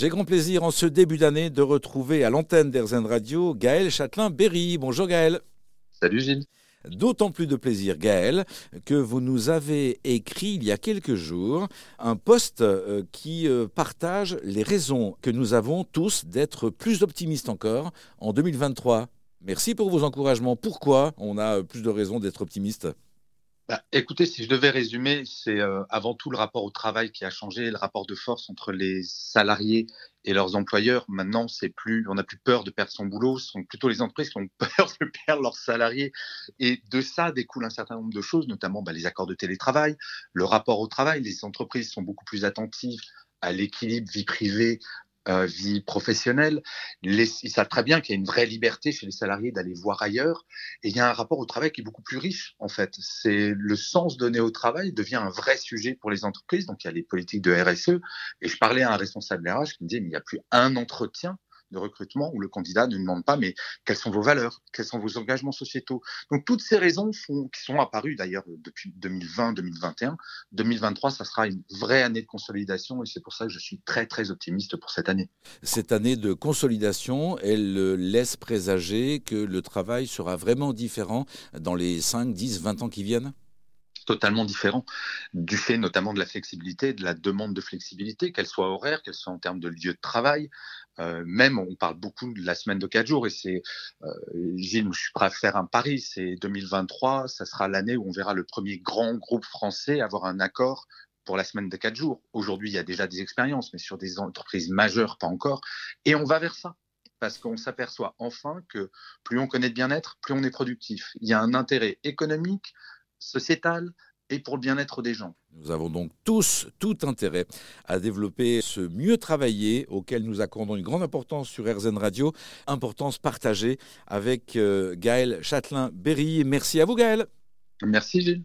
J'ai grand plaisir en ce début d'année de retrouver à l'antenne d'Airzen Radio Gaël Châtelain-Berry. Bonjour Gaël. Salut Gilles. D'autant plus de plaisir, Gaël, que vous nous avez écrit il y a quelques jours un post euh, qui euh, partage les raisons que nous avons tous d'être plus optimistes encore en 2023. Merci pour vos encouragements. Pourquoi on a plus de raisons d'être optimiste? Bah, écoutez, si je devais résumer, c'est euh, avant tout le rapport au travail qui a changé, le rapport de force entre les salariés et leurs employeurs. Maintenant, c'est plus, on n'a plus peur de perdre son boulot, ce sont plutôt les entreprises qui ont peur de perdre leurs salariés. Et de ça découle un certain nombre de choses, notamment bah, les accords de télétravail, le rapport au travail. Les entreprises sont beaucoup plus attentives à l'équilibre vie privée, euh, vie professionnelle. ils savent très bien qu'il y a une vraie liberté chez les salariés d'aller voir ailleurs. Et il y a un rapport au travail qui est beaucoup plus riche, en fait. C'est le sens donné au travail devient un vrai sujet pour les entreprises. Donc, il y a les politiques de RSE. Et je parlais à un responsable RH qui me disait, mais il n'y a plus un entretien de recrutement où le candidat ne demande pas mais quelles sont vos valeurs, quels sont vos engagements sociétaux. Donc toutes ces raisons qui sont apparues d'ailleurs depuis 2020-2021, 2023, ça sera une vraie année de consolidation et c'est pour ça que je suis très très optimiste pour cette année. Cette année de consolidation, elle laisse présager que le travail sera vraiment différent dans les 5, 10, 20 ans qui viennent? Totalement différent, du fait notamment de la flexibilité, de la demande de flexibilité, qu'elle soit horaire, qu'elle soit en termes de lieu de travail. Euh, même, on parle beaucoup de la semaine de quatre jours, et c'est, euh, Gilles, je suis prêt à faire un pari, c'est 2023, ça sera l'année où on verra le premier grand groupe français avoir un accord pour la semaine de quatre jours. Aujourd'hui, il y a déjà des expériences, mais sur des entreprises majeures, pas encore. Et on va vers ça parce qu'on s'aperçoit enfin que plus on connaît de bien-être, plus on est productif. Il y a un intérêt économique, sociétal et pour le bien-être des gens. Nous avons donc tous tout intérêt à développer ce mieux travailler auquel nous accordons une grande importance sur RZN Radio, importance partagée avec euh, Gaël Châtelain-Berry. Merci à vous Gaël. Merci Gilles.